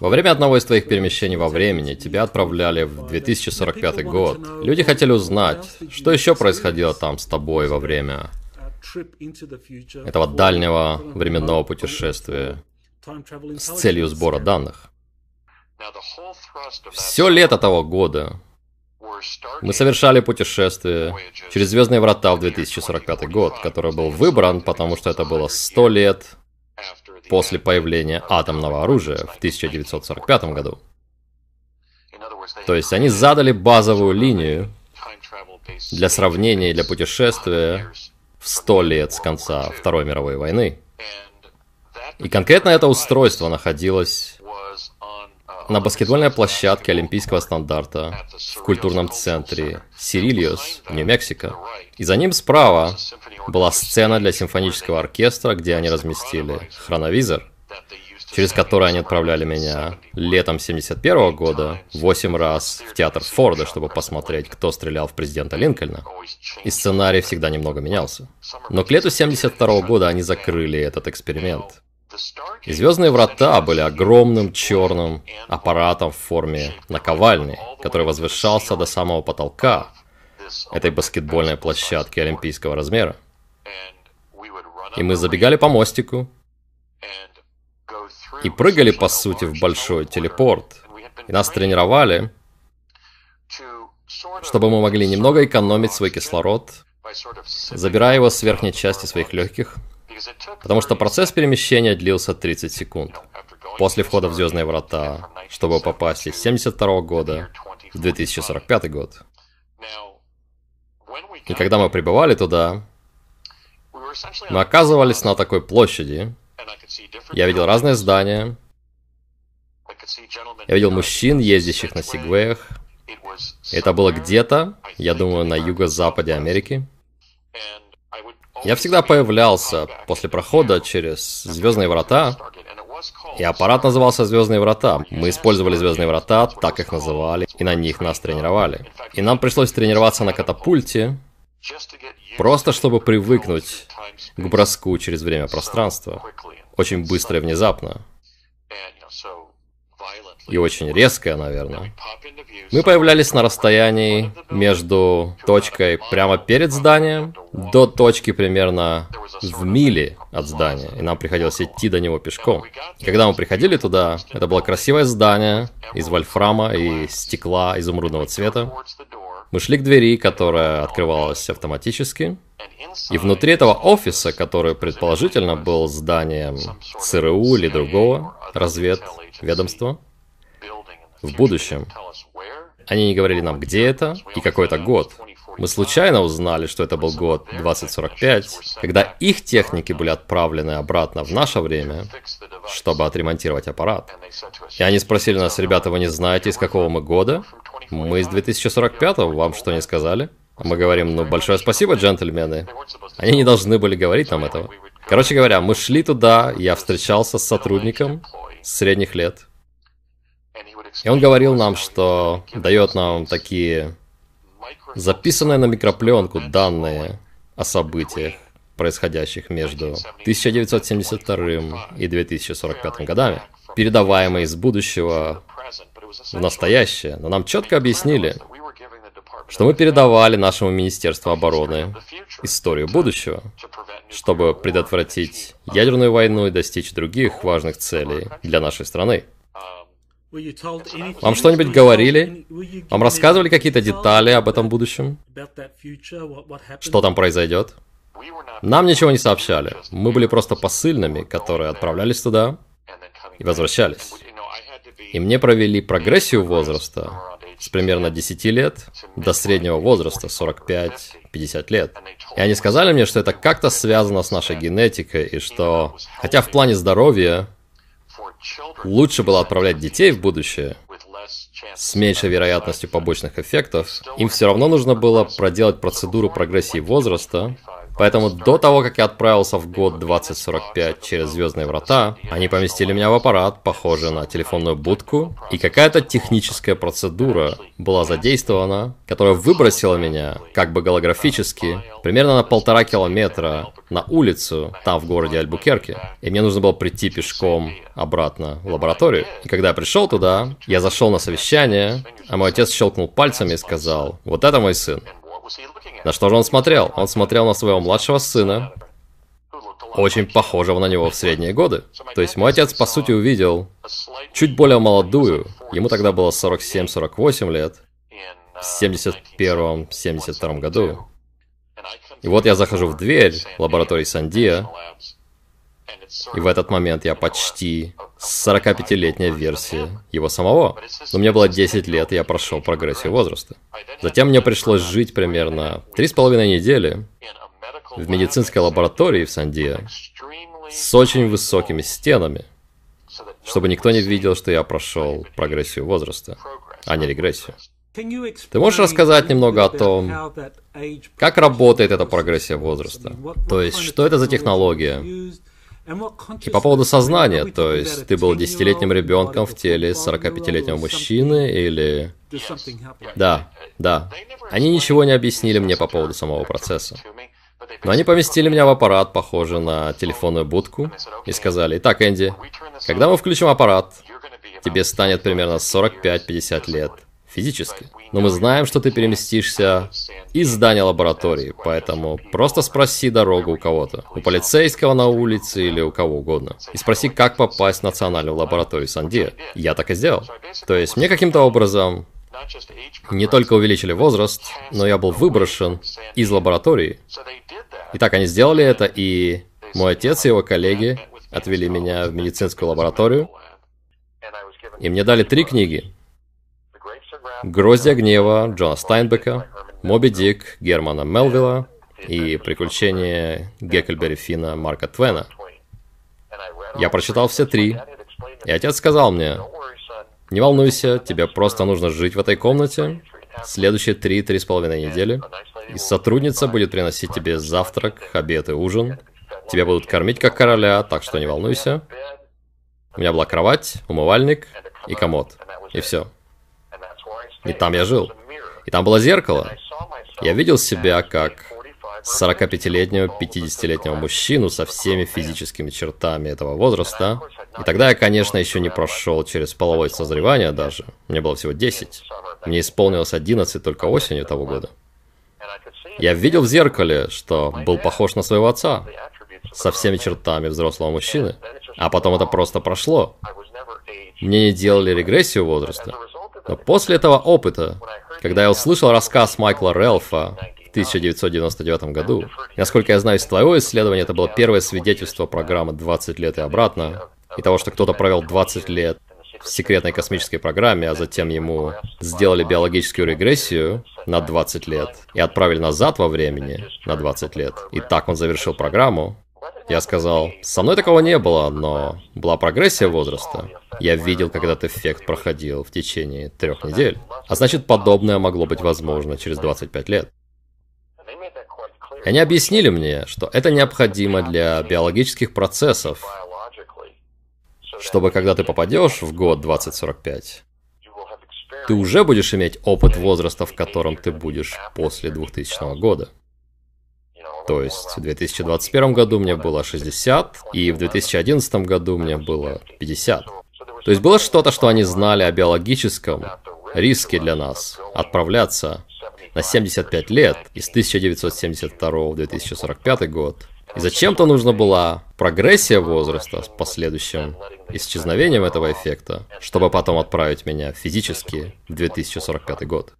Во время одного из твоих перемещений во времени тебя отправляли в 2045 год. Люди хотели узнать, что еще происходило там с тобой во время этого дальнего временного путешествия с целью сбора данных. Все лето того года мы совершали путешествие через Звездные врата в 2045 год, который был выбран, потому что это было 100 лет после появления атомного оружия в 1945 году. То есть они задали базовую линию для сравнения и для путешествия в 100 лет с конца Второй мировой войны. И конкретно это устройство находилось на баскетбольной площадке олимпийского стандарта в культурном центре Сирилиус, Нью-Мексико. И за ним справа была сцена для симфонического оркестра, где они разместили хроновизор, через который они отправляли меня летом 71 года 8 раз в театр Форда, чтобы посмотреть, кто стрелял в президента Линкольна. И сценарий всегда немного менялся. Но к лету 72 года они закрыли этот эксперимент. И звездные врата были огромным черным аппаратом в форме наковальни, который возвышался до самого потолка этой баскетбольной площадки олимпийского размера. И мы забегали по мостику и прыгали, по сути, в большой телепорт. И нас тренировали, чтобы мы могли немного экономить свой кислород, забирая его с верхней части своих легких Потому что процесс перемещения длился 30 секунд. После входа в Звездные врата, чтобы попасть из 72 года в 2045 год. И когда мы прибывали туда, мы оказывались на такой площади. Я видел разные здания. Я видел мужчин, ездящих на сигвеях. Это было где-то, я думаю, на юго-западе Америки. Я всегда появлялся после прохода через Звездные врата, и аппарат назывался Звездные врата. Мы использовали Звездные врата, так их называли, и на них нас тренировали. И нам пришлось тренироваться на катапульте, просто чтобы привыкнуть к броску через время-пространство. Очень быстро и внезапно и очень резкая, наверное. Мы появлялись на расстоянии между точкой прямо перед зданием до точки примерно в миле от здания, и нам приходилось идти до него пешком. И когда мы приходили туда, это было красивое здание из вольфрама и стекла изумрудного цвета. Мы шли к двери, которая открывалась автоматически, и внутри этого офиса, который предположительно был зданием ЦРУ или другого разведведомства, в будущем. Они не говорили нам, где это и какой это год. Мы случайно узнали, что это был год 2045, когда их техники были отправлены обратно в наше время, чтобы отремонтировать аппарат. И они спросили нас, ребята, вы не знаете, из какого мы года? Мы из 2045, вам что не сказали? Мы говорим, ну, большое спасибо, джентльмены. Они не должны были говорить нам этого. Короче говоря, мы шли туда, я встречался с сотрудником средних лет, и он говорил нам, что дает нам такие записанные на микропленку данные о событиях, происходящих между 1972 и 2045 годами, передаваемые из будущего в настоящее. Но нам четко объяснили, что мы передавали нашему Министерству обороны историю будущего, чтобы предотвратить ядерную войну и достичь других важных целей для нашей страны. Вам что-нибудь говорили? Вам рассказывали какие-то детали об этом будущем? Что там произойдет? Нам ничего не сообщали. Мы были просто посыльными, которые отправлялись туда и возвращались. И мне провели прогрессию возраста с примерно 10 лет до среднего возраста 45-50 лет. И они сказали мне, что это как-то связано с нашей генетикой, и что, хотя в плане здоровья Лучше было отправлять детей в будущее с меньшей вероятностью побочных эффектов. Им все равно нужно было проделать процедуру прогрессии возраста Поэтому до того, как я отправился в год 2045 через Звездные врата, они поместили меня в аппарат, похожий на телефонную будку, и какая-то техническая процедура была задействована, которая выбросила меня, как бы голографически, примерно на полтора километра на улицу, там в городе Альбукерке. И мне нужно было прийти пешком обратно в лабораторию. И когда я пришел туда, я зашел на совещание, а мой отец щелкнул пальцами и сказал, вот это мой сын. На что же он смотрел? Он смотрел на своего младшего сына, очень похожего на него в средние годы. То есть мой отец, по сути, увидел чуть более молодую, ему тогда было 47-48 лет, в 71-72 году. И вот я захожу в дверь лаборатории Сандия, и в этот момент я почти 45-летняя версия его самого. Но мне было 10 лет, и я прошел прогрессию возраста. Затем мне пришлось жить примерно 3,5 недели в медицинской лаборатории в Сандия с очень высокими стенами, чтобы никто не видел, что я прошел прогрессию возраста, а не регрессию. Ты можешь рассказать немного о том, как работает эта прогрессия возраста? То есть, что это за технология? И по поводу сознания, то есть ты был десятилетним ребенком в теле 45-летнего мужчины или... Да, да. Они ничего не объяснили мне по поводу самого процесса. Но они поместили меня в аппарат, похожий на телефонную будку, и сказали, «Итак, Энди, когда мы включим аппарат, тебе станет примерно 45-50 лет физически. Но мы знаем, что ты переместишься из здания лаборатории, поэтому просто спроси дорогу у кого-то. У полицейского на улице или у кого угодно. И спроси, как попасть в национальную лабораторию Санди. Я так и сделал. То есть мне каким-то образом не только увеличили возраст, но я был выброшен из лаборатории. Итак, они сделали это, и мой отец и его коллеги отвели меня в медицинскую лабораторию, и мне дали три книги. «Гроздья гнева» Джона Стайнбека, «Моби Дик» Германа Мелвилла и «Приключения Геккельбери Фина» Марка Твена. Я прочитал все три, и отец сказал мне, не волнуйся, тебе просто нужно жить в этой комнате следующие три-три с половиной недели, и сотрудница будет приносить тебе завтрак, обед и ужин. Тебя будут кормить как короля, так что не волнуйся. У меня была кровать, умывальник и комод. И все. И там я жил. И там было зеркало. Я видел себя как 45-летнего, 50-летнего мужчину со всеми физическими чертами этого возраста. И тогда я, конечно, еще не прошел через половое созревание даже. Мне было всего 10. Мне исполнилось 11 только осенью того года. Я видел в зеркале, что был похож на своего отца, со всеми чертами взрослого мужчины. А потом это просто прошло. Мне не делали регрессию возраста. Но после этого опыта, когда я услышал рассказ Майкла Релфа в 1999 году, насколько я знаю из твоего исследования, это было первое свидетельство программы «20 лет и обратно», и того, что кто-то провел 20 лет в секретной космической программе, а затем ему сделали биологическую регрессию на 20 лет и отправили назад во времени на 20 лет. И так он завершил программу. Я сказал, со мной такого не было, но была прогрессия возраста. Я видел, как этот эффект проходил в течение трех недель. А значит, подобное могло быть возможно через 25 лет. Они объяснили мне, что это необходимо для биологических процессов, чтобы когда ты попадешь в год 2045, ты уже будешь иметь опыт возраста, в котором ты будешь после 2000 года. То есть в 2021 году мне было 60, и в 2011 году мне было 50. То есть было что-то, что они знали о биологическом риске для нас отправляться на 75 лет из 1972 в 2045 год. И зачем-то нужна была прогрессия возраста с последующим исчезновением этого эффекта, чтобы потом отправить меня физически в 2045 год.